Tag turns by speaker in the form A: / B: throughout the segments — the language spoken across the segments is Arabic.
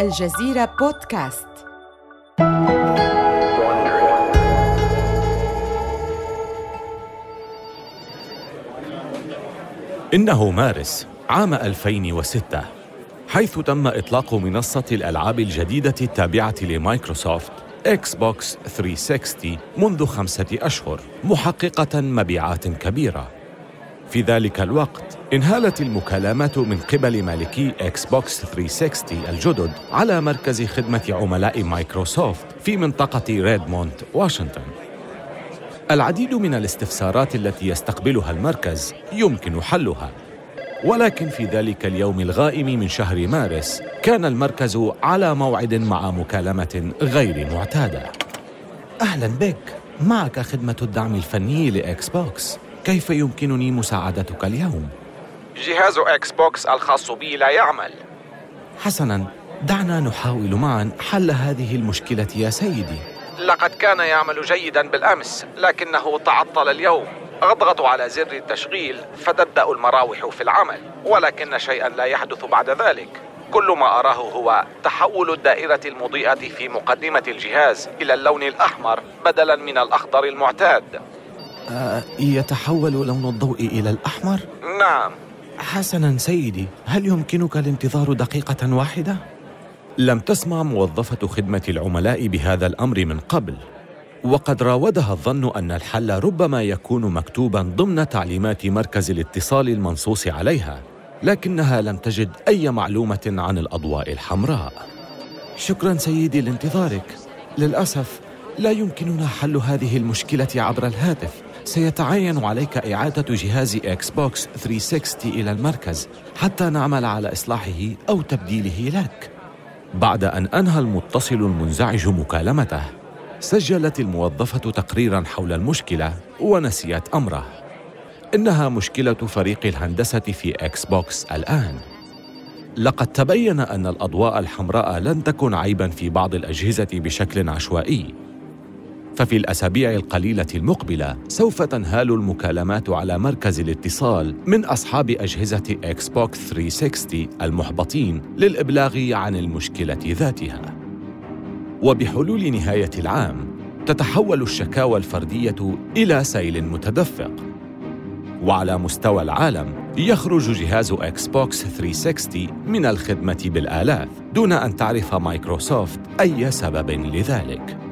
A: الجزيرة بودكاست.
B: إنه مارس عام 2006 حيث تم إطلاق منصة الألعاب الجديدة التابعة لمايكروسوفت إكس بوكس 360 منذ خمسة أشهر محققة مبيعات كبيرة. في ذلك الوقت انهالت المكالمات من قبل مالكي إكس بوكس 360 الجدد على مركز خدمة عملاء مايكروسوفت في منطقة ريدموند واشنطن. العديد من الاستفسارات التي يستقبلها المركز يمكن حلها. ولكن في ذلك اليوم الغائم من شهر مارس كان المركز على موعد مع مكالمة غير معتادة. أهلا بك. معك خدمة الدعم الفني لإكس بوكس كيف يمكنني مساعدتك اليوم؟
C: جهاز إكس بوكس الخاص بي لا يعمل.
B: حسنا دعنا نحاول معا حل هذه المشكلة يا سيدي.
C: لقد كان يعمل جيدا بالأمس لكنه تعطل اليوم. اضغط على زر التشغيل فتبدأ المراوح في العمل ولكن شيئا لا يحدث بعد ذلك. كل ما أراه هو تحول الدائرة المضيئة في مقدمة الجهاز إلى اللون الأحمر بدلا من الأخضر المعتاد.
B: آه يتحول لون الضوء إلى الأحمر؟
C: نعم
B: حسنا سيدي هل يمكنك الانتظار دقيقة واحدة؟ لم تسمع موظفة خدمة العملاء بهذا الأمر من قبل وقد راودها الظن أن الحل ربما يكون مكتوبا ضمن تعليمات مركز الاتصال المنصوص عليها لكنها لم تجد أي معلومة عن الأضواء الحمراء شكرا سيدي لانتظارك للأسف لا يمكننا حل هذه المشكلة عبر الهاتف سيتعين عليك إعادة جهاز إكس بوكس 360 إلى المركز حتى نعمل على إصلاحه أو تبديله لك. بعد أن أنهى المتصل المنزعج مكالمته سجلت الموظفة تقريرا حول المشكلة ونسيت أمره. إنها مشكلة فريق الهندسة في إكس بوكس الآن. لقد تبين أن الأضواء الحمراء لم تكن عيبا في بعض الأجهزة بشكل عشوائي. ففي الأسابيع القليلة المقبلة سوف تنهال المكالمات على مركز الاتصال من أصحاب أجهزة إكس بوكس 360 المحبطين للإبلاغ عن المشكلة ذاتها وبحلول نهاية العام تتحول الشكاوى الفردية إلى سيل متدفق وعلى مستوى العالم يخرج جهاز إكس بوكس 360 من الخدمة بالآلاف دون أن تعرف مايكروسوفت أي سبب لذلك.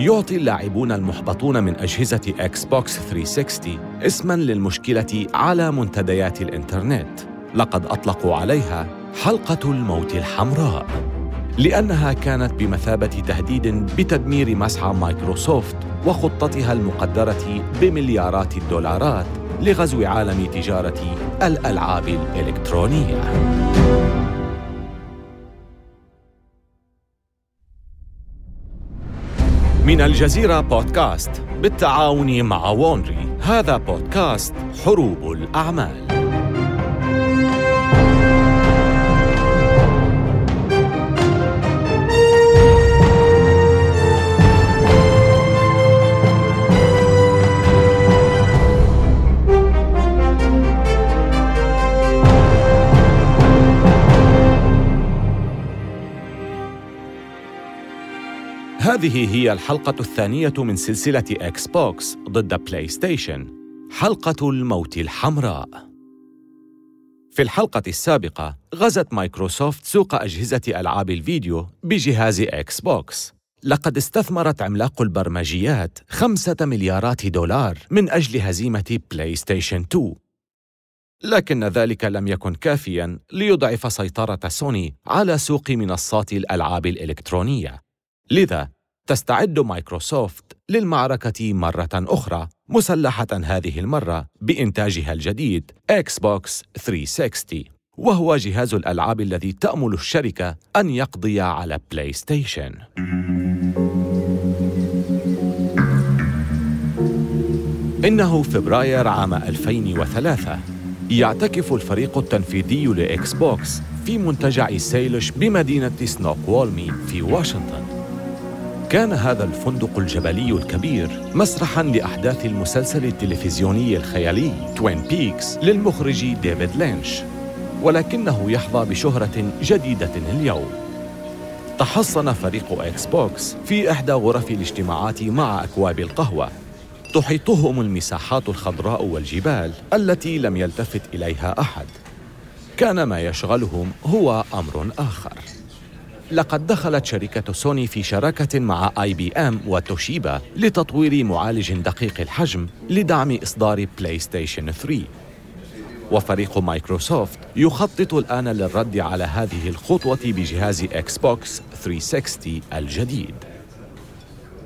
B: يعطي اللاعبون المحبطون من أجهزة إكس بوكس 360 اسما للمشكلة على منتديات الإنترنت لقد أطلقوا عليها حلقة الموت الحمراء لأنها كانت بمثابة تهديد بتدمير مسعى مايكروسوفت وخطتها المقدرة بمليارات الدولارات لغزو عالم تجارة الألعاب الإلكترونية. من الجزيرة بودكاست بالتعاون مع ووندري. هذا بودكاست حروب الأعمال. هذه هي الحلقة الثانية من سلسلة إكس بوكس ضد بلاي ستيشن حلقة الموت الحمراء. في الحلقة السابقة غزت مايكروسوفت سوق أجهزة ألعاب الفيديو بجهاز إكس بوكس لقد استثمرت عملاق البرمجيات خمسة مليارات دولار من أجل هزيمة بلاي ستيشن 2 لكن ذلك لم يكن كافيا ليضعف سيطرة سوني على سوق منصات الألعاب الإلكترونية. لذا تستعد مايكروسوفت للمعركة مرة أخرى مسلحة هذه المرة بإنتاجها الجديد إكس بوكس 360 وهو جهاز الألعاب الذي تأمل الشركة أن يقضي على بلاي ستيشن إنه فبراير عام 2003 يعتكف الفريق التنفيذي لإكس بوكس في منتجع سيلش بمدينة سنوك وولمي في واشنطن. كان هذا الفندق الجبلي الكبير مسرحا لأحداث المسلسل التلفزيوني الخيالي توين بيكس للمخرج ديفيد لينش ولكنه يحظى بشهرة جديدة اليوم. تحصن فريق إكس بوكس في إحدى غرف الاجتماعات مع أكواب القهوة. تحيطهم المساحات الخضراء والجبال التي لم يلتفت إليها أحد. كان ما يشغلهم هو أمر آخر. لقد دخلت شركة سوني في شراكة مع IBM وتوشيبا لتطوير معالج دقيق الحجم لدعم إصدار بلاي ستيشن 3 وفريق مايكروسوفت يخطط الآن للرد على هذه الخطوة بجهاز إكس بوكس 360 الجديد.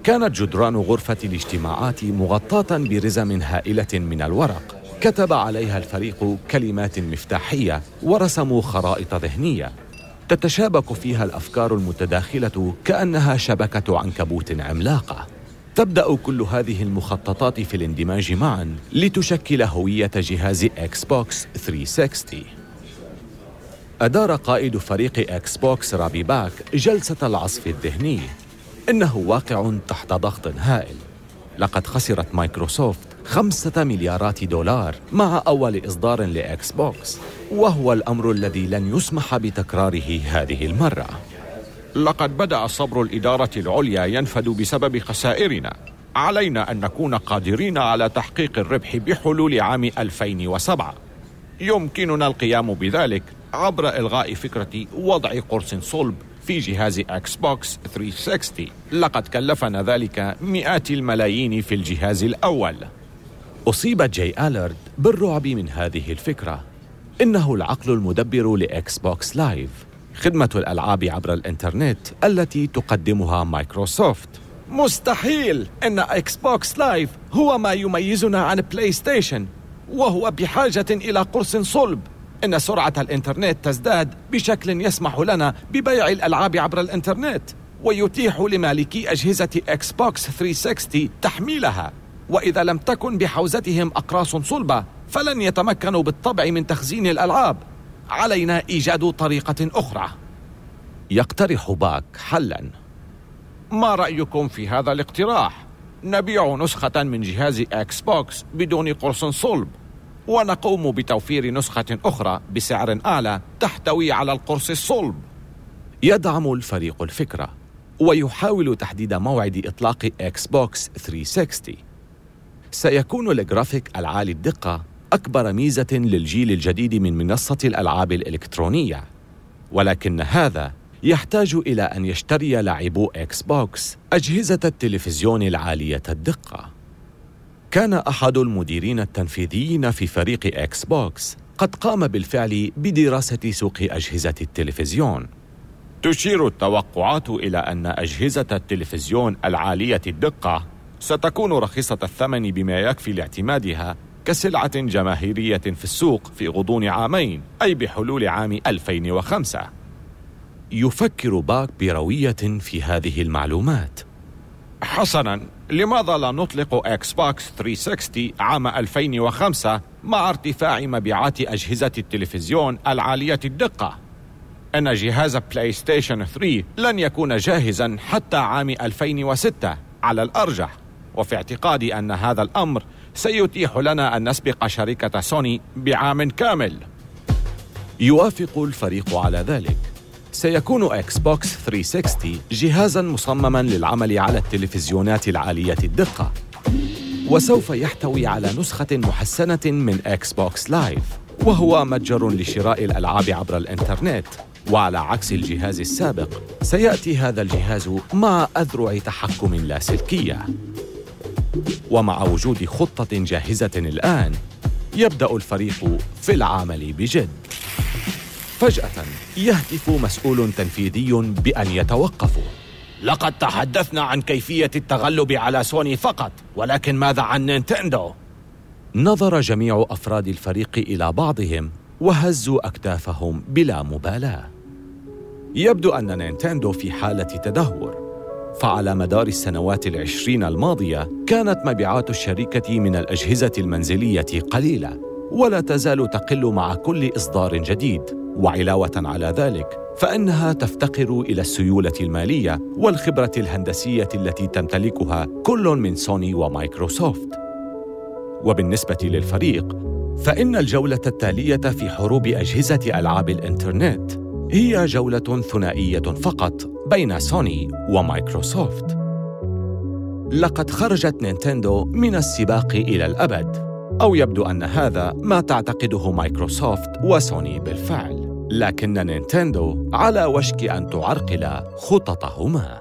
B: كانت جدران غرفة الاجتماعات مغطاة برزم هائلة من الورق. كتب عليها الفريق كلمات مفتاحية ورسموا خرائط ذهنية. تتشابك فيها الأفكار المتداخلة كأنها شبكة عنكبوت عملاقة. تبدأ كل هذه المخططات في الاندماج معا لتشكل هوية جهاز إكس بوكس 360 أدار قائد فريق إكس بوكس روبي باك جلسة العصف الذهني. إنه واقع تحت ضغط هائل. لقد خسرت مايكروسوفت خمسة مليارات دولار مع أول إصدار لإكس بوكس وهو الأمر الذي لن يسمح بتكراره هذه المرة.
D: لقد بدأ صبر الإدارة العليا ينفد بسبب خسائرنا. علينا أن نكون قادرين على تحقيق الربح بحلول عام 2007 يمكننا القيام بذلك عبر إلغاء فكرة وضع قرص صلب في جهاز إكس بوكس 360 لقد كلفنا ذلك مئات الملايين في الجهاز الأول.
B: أصيب جاي آلارد بالرعب من هذه الفكرة. إنه العقل المدبر لإكس بوكس لايف خدمة الألعاب عبر الإنترنت التي تقدمها مايكروسوفت.
D: مستحيل إن إكس بوكس لايف هو ما يميزنا عن بلاي ستيشن وهو بحاجة إلى قرص صلب. إن سرعة الإنترنت تزداد بشكل يسمح لنا ببيع الألعاب عبر الإنترنت ويتيح لمالكي أجهزة إكس بوكس 360 تحميلها. وإذا لم تكن بحوزتهم أقراص صلبة فلن يتمكنوا بالطبع من تخزين الألعاب. علينا إيجاد طريقة أخرى.
B: يقترح باك حلا.
D: ما رأيكم في هذا الاقتراح؟ نبيع نسخة من جهاز إكس بوكس بدون قرص صلب ونقوم بتوفير نسخة أخرى بسعر أعلى تحتوي على القرص الصلب.
B: يدعم الفريق الفكرة ويحاول تحديد موعد إطلاق إكس بوكس 360 سيكون الجرافيك العالي الدقة أكبر ميزة للجيل الجديد من منصة الألعاب الإلكترونية. ولكن هذا يحتاج إلى أن يشتري لاعبو إكس بوكس أجهزة التلفزيون العالية الدقة. كان أحد المديرين التنفيذيين في فريق إكس بوكس قد قام بالفعل بدراسة سوق أجهزة التلفزيون.
D: تشير التوقعات إلى أن أجهزة التلفزيون العالية الدقة ستكون رخيصة الثمن بما يكفي لاعتمادها كسلعة جماهيرية في السوق في غضون عامين أي بحلول عام 2005
B: يفكر باك بروية في هذه المعلومات.
D: حسنا لماذا لا نطلق إكس بوكس 360 عام 2005 مع ارتفاع مبيعات أجهزة التلفزيون العالية الدقة؟ أن جهاز بلاي ستيشن 3 لن يكون جاهزا حتى عام 2006 على الأرجح. وفي اعتقادي أن هذا الأمر سيتيح لنا أن نسبق شركة سوني بعام كامل.
B: يوافق الفريق على ذلك. سيكون إكس بوكس 360 جهازا مصمما للعمل على التلفزيونات العالية الدقة. وسوف يحتوي على نسخة محسنة من إكس بوكس لايف وهو متجر لشراء الألعاب عبر الإنترنت. وعلى عكس الجهاز السابق سيأتي هذا الجهاز مع أذرع تحكم لاسلكية ومع وجود خطة جاهزة الآن يبدأ الفريق في العمل بجد. فجأة يهتف مسؤول تنفيذي بأن يتوقفوا
D: لقد تحدثنا عن كيفية التغلب على سوني فقط ولكن ماذا عن نينتندو؟
B: نظر جميع أفراد الفريق إلى بعضهم وهزوا أكتافهم بلا مبالاة. يبدو أن نينتندو في حالة تدهور. فعلى مدار السنوات العشرين الماضية كانت مبيعات الشركة من الأجهزة المنزلية قليلة ولا تزال تقل مع كل إصدار جديد. وعلاوة على ذلك فإنها تفتقر إلى السيولة المالية والخبرة الهندسية التي تمتلكها كل من سوني ومايكروسوفت. وبالنسبة للفريق فإن الجولة التالية في حروب أجهزة ألعاب الإنترنت هي جولة ثنائية فقط. بين سوني ومايكروسوفت. لقد خرجت نينتندو من السباق إلى الأبد أو يبدو أن هذا ما تعتقده مايكروسوفت وسوني بالفعل. لكن نينتندو على وشك أن تعرقل خططهما.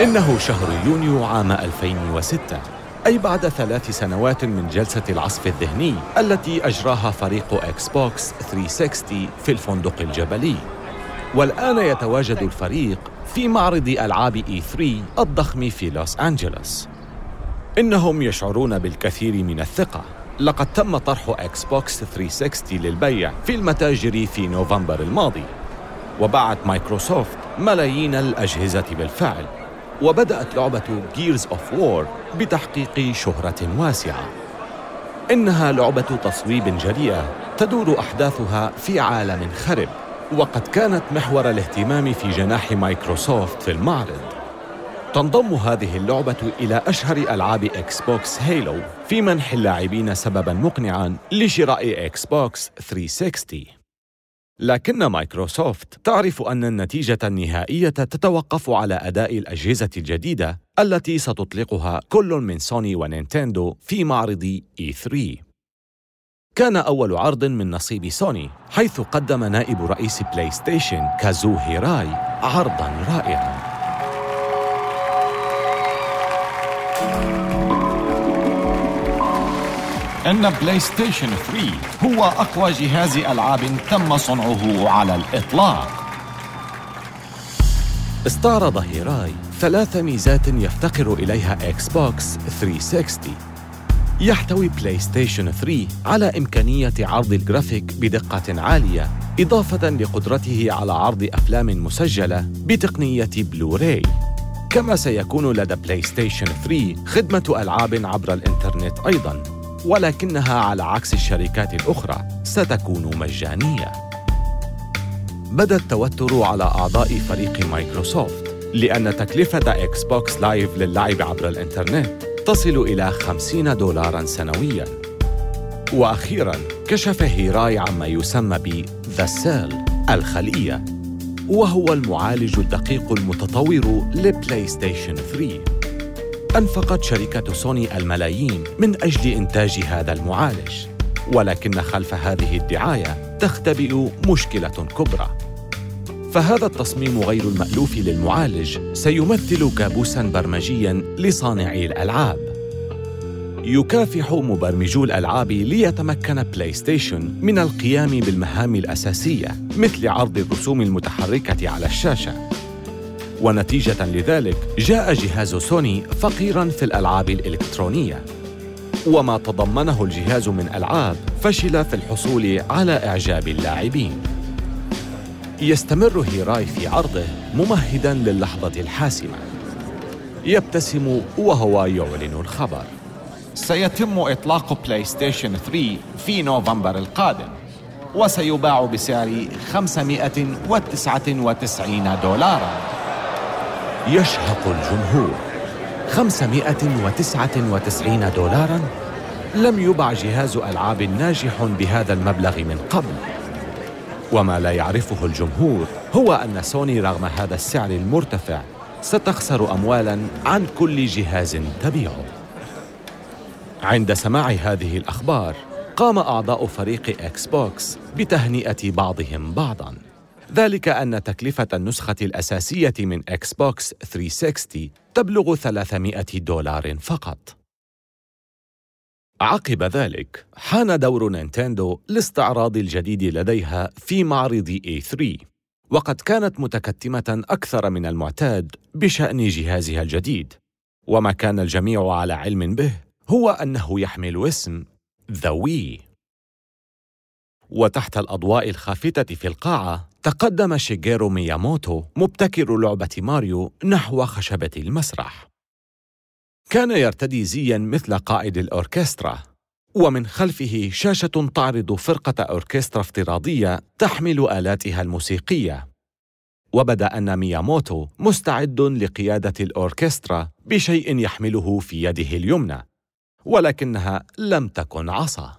B: إنه شهر يونيو عام 2006 أي بعد ثلاث سنوات من جلسة العصف الذهني التي أجراها فريق إكس بوكس 360 في الفندق الجبلي. والآن يتواجد الفريق في معرض ألعاب E3 الضخم في لوس أنجلوس. إنهم يشعرون بالكثير من الثقة. لقد تم طرح إكس بوكس 360 للبيع في المتاجر في نوفمبر الماضي. وباعت مايكروسوفت ملايين الأجهزة بالفعل. وبدأت لعبة Gears of War بتحقيق شهرة واسعة. إنها لعبة تصويب جريئة تدور أحداثها في عالم خرب وقد كانت محور الاهتمام في جناح مايكروسوفت في المعرض. تنضم هذه اللعبة إلى أشهر ألعاب إكس بوكس هيلو في منح اللاعبين سبباً مقنعاً لشراء إكس بوكس 360 لكن مايكروسوفت تعرف أن النتيجة النهائية تتوقف على أداء الأجهزة الجديدة التي ستطلقها كل من سوني ونينتندو في معرض E3 كان أول عرض من نصيب سوني حيث قدم نائب رئيس بلاي ستيشن كازو هيراي عرضاً رائعاً.
D: إن بلاي ستيشن 3 هو أقوى جهاز ألعاب تم صنعه على الإطلاق.
B: استعرض هيراي ثلاث ميزات يفتقر إليها إكس بوكس 360 يحتوي بلاي ستيشن 3 على إمكانية عرض الجرافيك بدقة عالية إضافة لقدرته على عرض أفلام مسجلة بتقنية بلوراي كما سيكون لدى بلاي ستيشن 3 خدمة ألعاب عبر الإنترنت أيضاً. ولكنها على عكس الشركات الأخرى ستكون مجانية. بدا التوتر على أعضاء فريق مايكروسوفت لأن تكلفة إكس بوكس لايف للعب عبر الإنترنت تصل إلى 50 دولارا سنوياً. وأخيراً كشف هيراي عما يسمى ب The Cell الخلية وهو المعالج الدقيق المتطور لبلاي ستيشن 3 أنفقت شركة سوني الملايين من أجل إنتاج هذا المعالج. ولكن خلف هذه الدعاية تختبئ مشكلة كبرى. فهذا التصميم غير المألوف للمعالج سيمثل كابوساً برمجياً لصانعي الألعاب. يكافح مبرمجو الألعاب ليتمكن بلاي ستيشن من القيام بالمهام الأساسية مثل عرض الرسوم المتحركة على الشاشة. ونتيجة لذلك جاء جهاز سوني فقيراً في الألعاب الإلكترونية. وما تضمنه الجهاز من ألعاب فشل في الحصول على إعجاب اللاعبين. يستمر هيراي في عرضه ممهداً للحظة الحاسمة. يبتسم وهو يعلن الخبر.
D: سيتم إطلاق بلاي ستيشن 3 في نوفمبر القادم وسيباع بسعر 599 دولارا.
B: يشهق الجمهور. 599 دولارا لم يبع جهاز ألعاب ناجح بهذا المبلغ من قبل. وما لا يعرفه الجمهور هو أن سوني رغم هذا السعر المرتفع ستخسر أموالاً عن كل جهاز تبيعه. عند سماع هذه الأخبار قام أعضاء فريق إكس بوكس بتهنئة بعضهم بعضاً. ذلك أن تكلفة النسخة الأساسية من إكس بوكس 360 تبلغ 300 دولار فقط. عقب ذلك حان دور نينتندو لاستعراض الجديد لديها في معرض E3 وقد كانت متكتمة أكثر من المعتاد بشأن جهازها الجديد وما كان الجميع على علم به هو أنه يحمل اسم The Wii وتحت الأضواء الخافتة في القاعة تقدم شيجيرو مياموتو مبتكر لعبة ماريو نحو خشبة المسرح. كان يرتدي زياً مثل قائد الأوركسترا ومن خلفه شاشة تعرض فرقة أوركسترا افتراضية تحمل آلاتها الموسيقية. وبدا أن مياموتو مستعد لقيادة الأوركسترا بشيء يحمله في يده اليمنى ولكنها لم تكن عصا.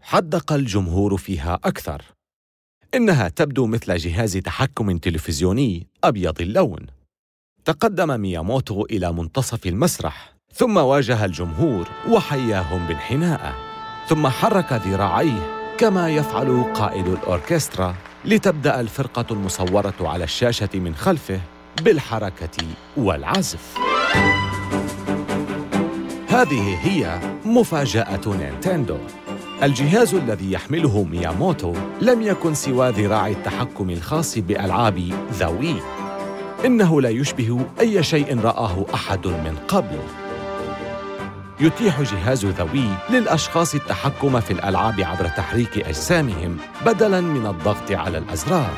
B: حدق الجمهور فيها أكثر. إنها تبدو مثل جهاز تحكم تلفزيوني أبيض اللون. تقدم مياموتو إلى منتصف المسرح ثم واجه الجمهور وحياهم بانحناء ثم حرك ذراعيه كما يفعل قائد الأوركسترا لتبدأ الفرقة المصورة على الشاشة من خلفه بالحركة والعزف. هذه هي مفاجأة نينتندو. الجهاز الذي يحمله مياموتو لم يكن سوى ذراع التحكم الخاص بألعاب ذوي. إنه لا يشبه أي شيء رآه أحد من قبل. يتيح جهاز ذوي للأشخاص التحكم في الألعاب عبر تحريك أجسامهم بدلاً من الضغط على الأزرار.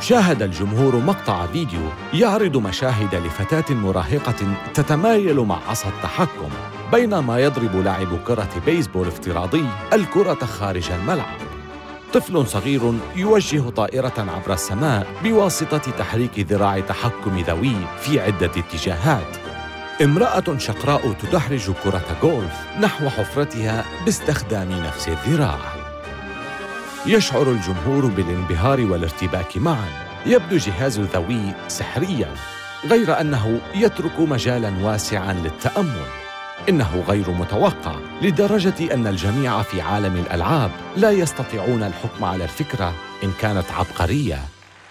B: شاهد الجمهور مقطع فيديو يعرض مشاهد لفتاة مراهقة تتمايل مع عصا التحكم. بينما يضرب لاعب كرة بيسبول افتراضي الكرة خارج الملعب. طفل صغير يوجه طائرة عبر السماء بواسطة تحريك ذراع تحكم ذوي في عدة اتجاهات. امرأة شقراء تدحرج كرة جولف نحو حفرتها باستخدام نفس الذراع. يشعر الجمهور بالانبهار والارتباك معا. يبدو جهاز ذوي سحريا غير أنه يترك مجالا واسعا للتأمل. إنه غير متوقع لدرجة أن الجميع في عالم الألعاب لا يستطيعون الحكم على الفكرة إن كانت عبقرية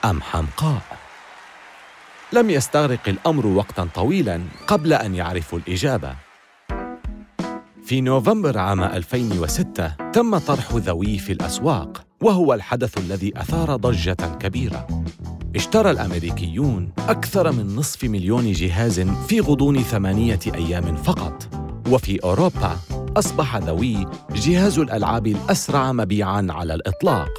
B: أم حمقاء. لم يستغرق الأمر وقتا طويلا قبل أن يعرفوا الإجابة. في نوفمبر عام 2006 تم طرح The Wii في الأسواق وهو الحدث الذي أثار ضجة كبيرة. اشترى الأمريكيون أكثر من نصف مليون جهاز في غضون ثمانية أيام فقط. وفي أوروبا أصبح The Wii جهاز الألعاب الأسرع مبيعاً على الإطلاق.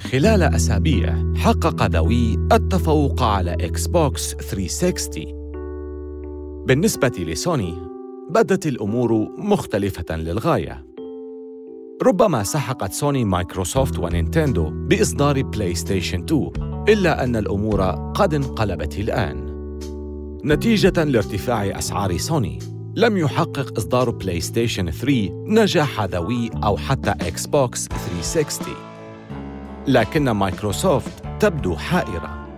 B: خلال أسابيع حقق The Wii التفوق على إكس بوكس 360 بالنسبة لسوني بدت الأمور مختلفة للغاية. ربما سحقت سوني مايكروسوفت ونينتندو بإصدار بلاي ستيشن 2 إلا أن الأمور قد انقلبت الآن. نتيجة لارتفاع أسعار سوني. لم يحقق إصدار بلاي ستيشن 3 نجاح The Wii أو حتى إكس بوكس 360 لكن مايكروسوفت تبدو حائرة.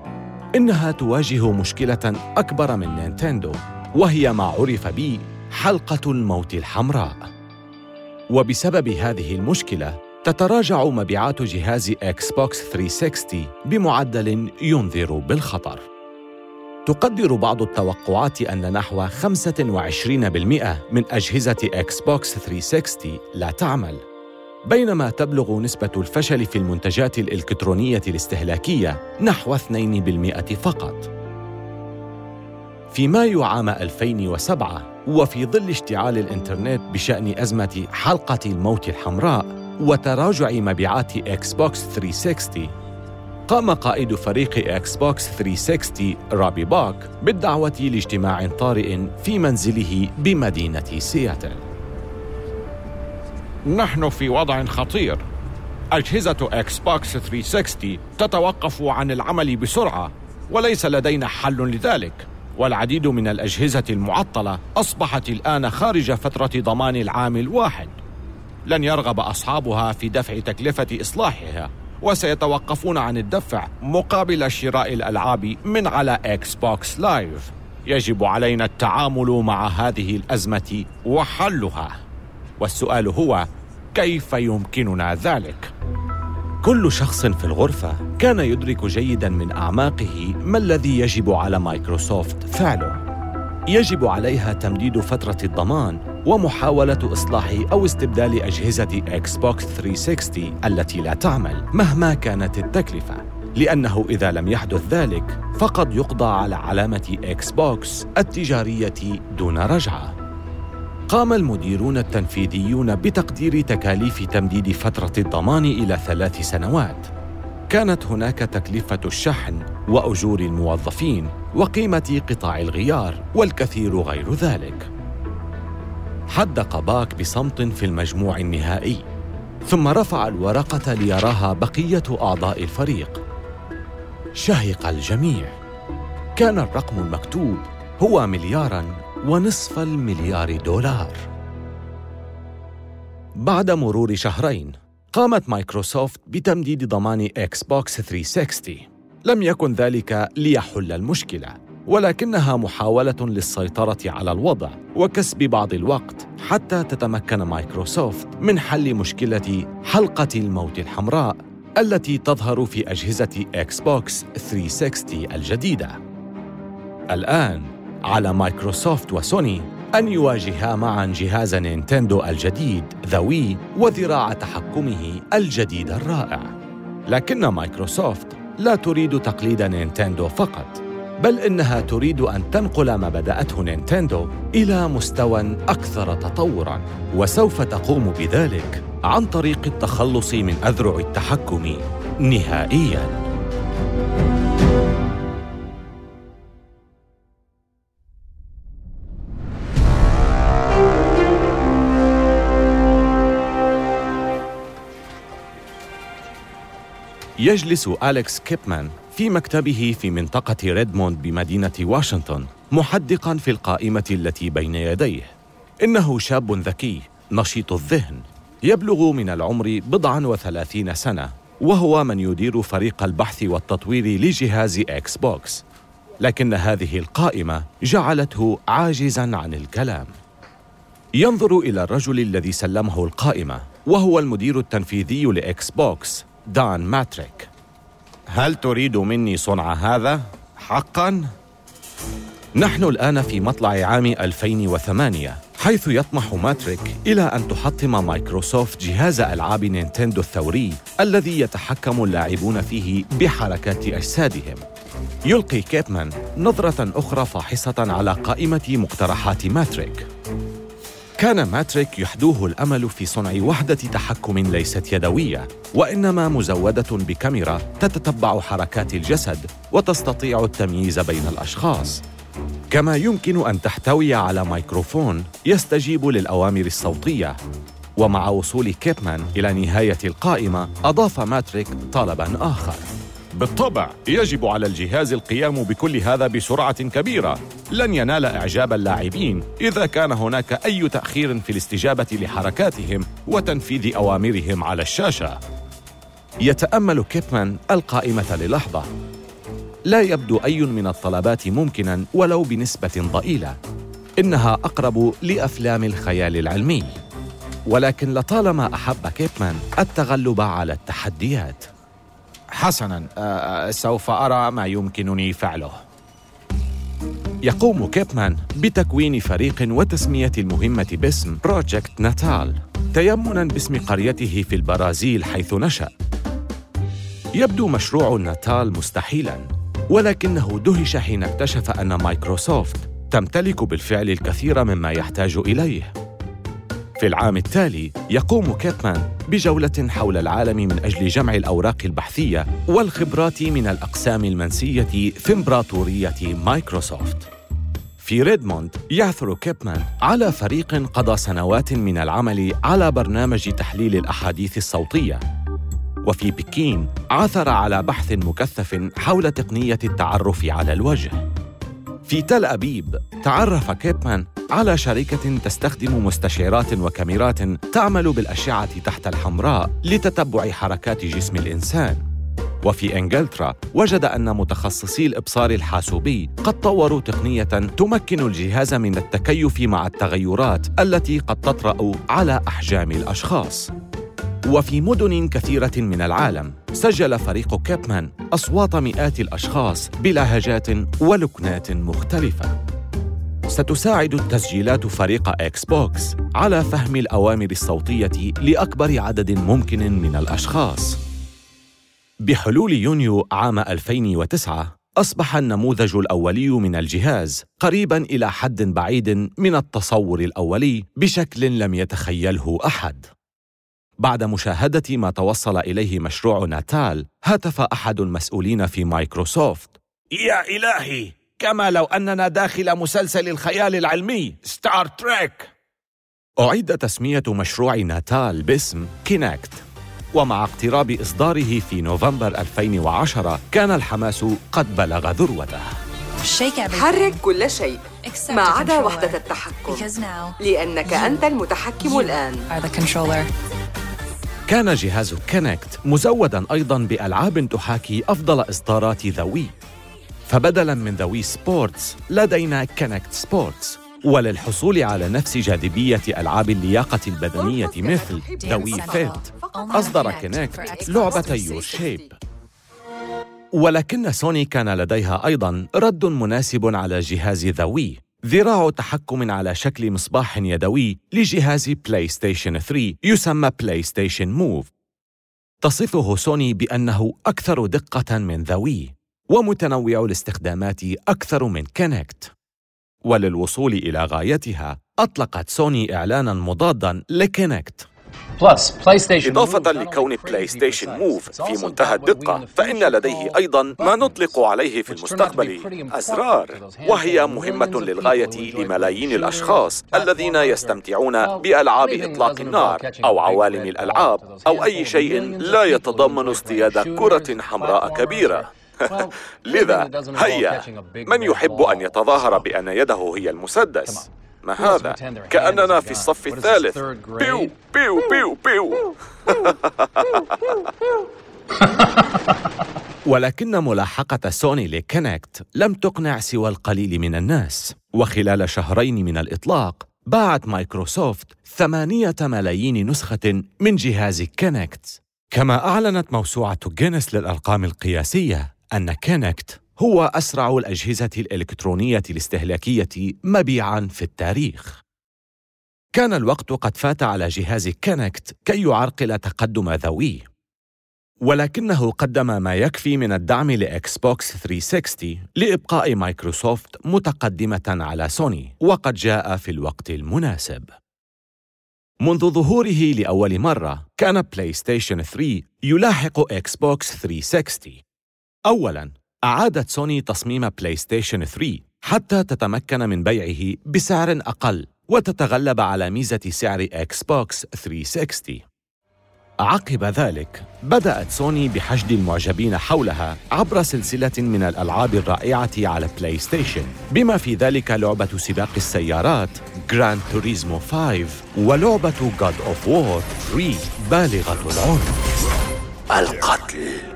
B: إنها تواجه مشكلة أكبر من نينتندو وهي ما عرف ب حلقة الموت الحمراء. وبسبب هذه المشكلة تتراجع مبيعات جهاز إكس بوكس 360 بمعدل ينذر بالخطر. تقدر بعض التوقعات أن نحو 25% من أجهزة إكس بوكس 360 لا تعمل بينما تبلغ نسبة الفشل في المنتجات الإلكترونية الاستهلاكية نحو 2% فقط. في مايو عام 2007 وفي ظل اشتعال الإنترنت بشأن أزمة حلقة الموت الحمراء وتراجع مبيعات إكس بوكس 360 قام قائد فريق إكس بوكس 360 روبي باك بالدعوة لاجتماع طارئ في منزله بمدينة سياتل.
D: نحن في وضع خطير. أجهزة إكس بوكس 360 تتوقف عن العمل بسرعة وليس لدينا حل لذلك. والعديد من الأجهزة المعطلة أصبحت الآن خارج فترة ضمان العام الواحد لن يرغب أصحابها في دفع تكلفة إصلاحها. وسيتوقفون عن الدفع مقابل شراء الألعاب من على إكس بوكس لايف يجب علينا التعامل مع هذه الأزمة وحلها. والسؤال هو كيف يمكننا ذلك؟
B: كل شخص في الغرفة كان يدرك جيدا من أعماقه ما الذي يجب على مايكروسوفت فعله. يجب عليها تمديد فترة الضمان ومحاولة إصلاح أو استبدال أجهزة إكس بوكس 360 التي لا تعمل مهما كانت التكلفة لأنه إذا لم يحدث ذلك فقد يقضى على علامة إكس بوكس التجارية دون رجعة قام المديرون التنفيذيون بتقدير تكاليف تمديد فترة الضمان إلى ثلاث سنوات. كانت هناك تكلفة الشحن وأجور الموظفين وقيمة قطاع الغيار والكثير غير ذلك. حدق باك بصمت في المجموع النهائي، ثم رفع الورقة ليراها بقية أعضاء الفريق. شهق الجميع. كان الرقم المكتوب هو مليارا ونصف المليار دولار بعد مرور شهرين قامت مايكروسوفت بتمديد ضمان إكس بوكس 360 لم يكن ذلك ليحل المشكلة ولكنها محاولة للسيطرة على الوضع وكسب بعض الوقت حتى تتمكن مايكروسوفت من حل مشكلة حلقة الموت الحمراء التي تظهر في أجهزة إكس بوكس 360 الجديدة. الآن على مايكروسوفت وسوني أن يواجها معا جهاز نينتندو الجديد ذوي وذراع تحكمه الجديد الرائع. لكن مايكروسوفت لا تريد تقليد نينتندو فقط، بل إنها تريد أن تنقل ما بدأته نينتندو إلى مستوى أكثر تطوراً، وسوف تقوم بذلك عن طريق التخلص من أذرع التحكم نهائياً. يجلس أليكس كيبمان في مكتبه في منطقة ريدموند بمدينة واشنطن محدقا في القائمة التي بين يديه. إنه شاب ذكي نشيط الذهن يبلغ من العمر بضعا وثلاثين سنة وهو من يدير فريق البحث والتطوير لجهاز إكس بوكس. لكن هذه القائمة جعلته عاجزا عن الكلام. ينظر إلى الرجل الذي سلمه القائمة وهو المدير التنفيذي لإكس بوكس دون ماتريك. هل تريد مني صنع هذا؟ حقا؟ نحن الآن في مطلع عام 2008 حيث يطمح ماتريك إلى أن تحطم مايكروسوفت جهاز ألعاب نينتندو الثوري الذي يتحكم اللاعبون فيه بحركات أجسادهم يلقي كيبمان نظرة أخرى فاحصة على قائمة مقترحات ماتريك كان ماتريك يحدوه الأمل في صنع وحدة تحكم ليست يدوية وإنما مزودة بكاميرا تتتبع حركات الجسد وتستطيع التمييز بين الأشخاص. كما يمكن أن تحتوي على ميكروفون يستجيب للأوامر الصوتية. ومع وصول كيبمان إلى نهاية القائمة أضاف ماتريك طلبا آخر. بالطبع يجب على الجهاز القيام بكل هذا بسرعة كبيرة. لن ينال إعجاب اللاعبين إذا كان هناك أي تأخير في الاستجابة لحركاتهم وتنفيذ أوامرهم على الشاشة. يتأمل كيبمان القائمة للحظة. لا يبدو أي من الطلبات ممكنا ولو بنسبة ضئيلة. إنها أقرب لأفلام الخيال العلمي. ولكن لطالما أحب كيبمان التغلب على التحديات. حسنا سوف أرى ما يمكنني فعله. يقوم كيبمان بتكوين فريق وتسمية المهمة باسم Project Natal تيمنا باسم قريته في البرازيل حيث نشأ. يبدو مشروع ناتال مستحيلا ولكنه دهش حين اكتشف أن مايكروسوفت تمتلك بالفعل الكثير مما يحتاج إليه. في العام التالي يقوم كيبمان بجولة حول العالم من أجل جمع الأوراق البحثية والخبرات من الأقسام المنسية في إمبراطورية مايكروسوفت. في ريدموند يعثر كيبمان على فريق قضى سنوات من العمل على برنامج تحليل الأحاديث الصوتية. وفي بكين عثر على بحث مكثف حول تقنية التعرف على الوجه. في تل أبيب تعرف كيبمان على شركة تستخدم مستشعرات وكاميرات تعمل بالأشعة تحت الحمراء لتتبع حركات جسم الإنسان. وفي إنجلترا وجد أن متخصصي الإبصار الحاسوبي قد طوروا تقنية تمكن الجهاز من التكيف مع التغيرات التي قد تطرأ على أحجام الأشخاص. وفي مدن كثيرة من العالم سجل فريق كيبمان أصوات مئات الأشخاص بلهجات ولكنات مختلفة. ستساعد التسجيلات فريق إكس بوكس على فهم الأوامر الصوتية لأكبر عدد ممكن من الأشخاص. بحلول يونيو عام 2009 أصبح النموذج الأولي من الجهاز قريبا إلى حد بعيد من التصور الأولي بشكل لم يتخيله أحد. بعد مشاهدة ما توصل إليه مشروع ناتال هتف أحد المسؤولين في مايكروسوفت.
D: يا إلهي! كما لو أننا داخل مسلسل الخيال العلمي ستار تريك
B: أعيد تسمية مشروع ناتال باسم كينكت ومع اقتراب إصداره في نوفمبر 2010 كان الحماس قد بلغ ذروته.
A: حرك كل شيء ما عدا وحدة التحكم. لأنك أنت المتحكم الآن.
B: كان جهاز كينكت مزودا أيضا بألعاب تحاكي أفضل إصدارات the Wii. فبدلا من the Wii Sports لدينا Kinect Sports. وللحصول على نفس جاذبية ألعاب اللياقة البدنية مثل the Wii Fit أصدر كينكت لعبة Your Shape ولكن سوني كان لديها أيضا رد مناسب على جهاز the Wii ذراع تحكم على شكل مصباح يدوي لجهاز بلاي ستيشن 3 يسمى PlayStation Move تصفه سوني بأنه أكثر دقة من the Wii. ومتنوع الاستخدامات أكثر من كينكت وللوصول إلى غايتها أطلقت سوني إعلانا مضادا لكينكت
C: إضافة لكون PlayStation Move في منتهى الدقة فإن لديه أيضا ما نطلق عليه في المستقبل أزرار وهي مهمة للغاية لملايين الأشخاص الذين يستمتعون بألعاب إطلاق النار أو عوالم الألعاب أو أي شيء لا يتضمن اصطياد كرة حمراء كبيرة. لذا هيا من يحب أن يتظاهر بأن يده هي المسدس؟ ما هذا؟ كأننا في الصف الثالث. بيو بيو بيو بيو.
B: ولكن ملاحقة سوني لكينكت لم تقنع سوى القليل من الناس. وخلال شهرين من الإطلاق باعت مايكروسوفت ثمانية ملايين نسخة من جهاز كينكت كما أعلنت موسوعة جينيس للأرقام القياسية أن كينكت هو أسرع الأجهزة الإلكترونية الاستهلاكية مبيعاً في التاريخ. كان الوقت قد فات على جهاز كينكت كي يعرقل تقدم the Wii. ولكنه قدم ما يكفي من الدعم لإكس بوكس 360 لإبقاء مايكروسوفت متقدمة على سوني، وقد جاء في الوقت المناسب. منذ ظهوره لأول مرة، كان بلاي ستيشن 3 يلاحق إكس بوكس 360. أولاً، أعادت سوني تصميم بلاي ستيشن 3 حتى تتمكن من بيعه بسعر أقل وتتغلب على ميزة سعر إكس بوكس 360 عقب ذلك بدأت سوني بحشد المعجبين حولها عبر سلسلة من الألعاب الرائعة على بلاي ستيشن بما في ذلك لعبة سباق السيارات Gran Turismo 5 ولعبة God of War 3 بالغة العنف
C: القتل.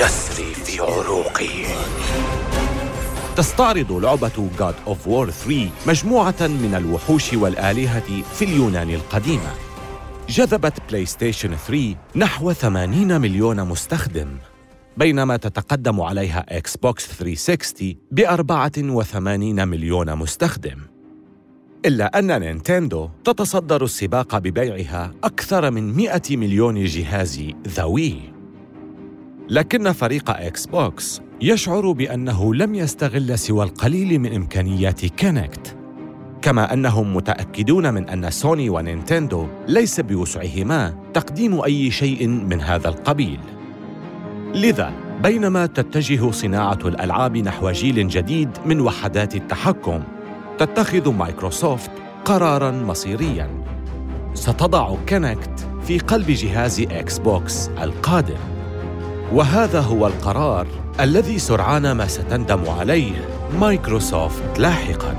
C: يسري في عروقي.
B: تستعرض لعبة God of War 3 مجموعة من الوحوش والآلهة في اليونان القديمة. جذبت بلاي ستيشن 3 نحو 80 مليون مستخدم. بينما تتقدم عليها إكس بوكس 360 ب 84 مليون مستخدم. إلا أن نينتندو تتصدر السباق ببيعها أكثر من 100 مليون جهاز the Wii. لكن فريق إكس بوكس يشعر بأنه لم يستغل سوى القليل من إمكانيات كينكت كما أنهم متأكدون من أن سوني ونينتندو ليس بوسعهما تقديم أي شيء من هذا القبيل. لذا بينما تتجه صناعة الألعاب نحو جيل جديد من وحدات التحكم تتخذ مايكروسوفت قرارا مصيريا. ستضع كينكت في قلب جهاز إكس بوكس القادم. وهذا هو القرار الذي سرعان ما ستندم عليه مايكروسوفت لاحقاً.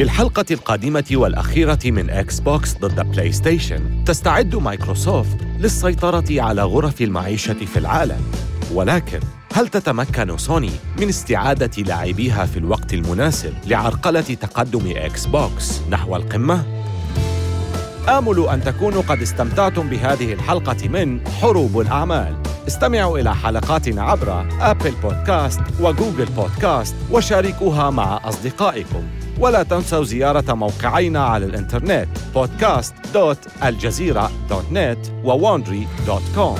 B: في الحلقة القادمة والأخيرة من إكس بوكس ضد بلاي ستيشن تستعد مايكروسوفت للسيطرة على غرف المعيشة في العالم ولكن هل تتمكن سوني من استعادة لاعبيها في الوقت المناسب لعرقلة تقدم إكس بوكس نحو القمة؟ آمل أن تكونوا قد استمتعتم بهذه الحلقة من حروب الأعمال. استمعوا إلى حلقاتنا عبر أبل بودكاست وجوجل بودكاست وشاركوها مع أصدقائكم. ولا تنسوا زيارة موقعينا على الإنترنت podcast.aljazeera.net وwandry.com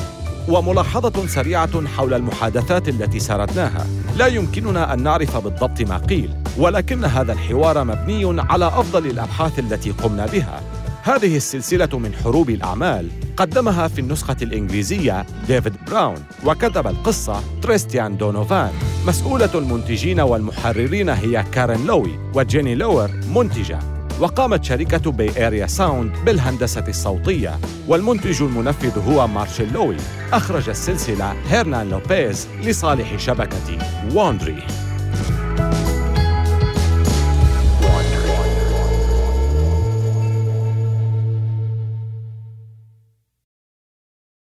B: وملاحظة سريعة حول المحادثات التي سردناها. لا يمكننا أن نعرف بالضبط ما قيل ولكن هذا الحوار مبني على أفضل الأبحاث التي قمنا بها. هذه السلسلة من حروب الأعمال قدمها في النسخة الإنجليزية ديفيد براون وكتب القصة تريستيان دونوفان. مسؤولة المنتجين والمحررين هي كارين لوي وجيني لوور منتجة. وقامت شركة Bay Area Sound بالهندسة الصوتية والمنتج المنفذ هو مارشيل لوي. أخرج السلسلة هيرنان لوبيز لصالح شبكة Wondery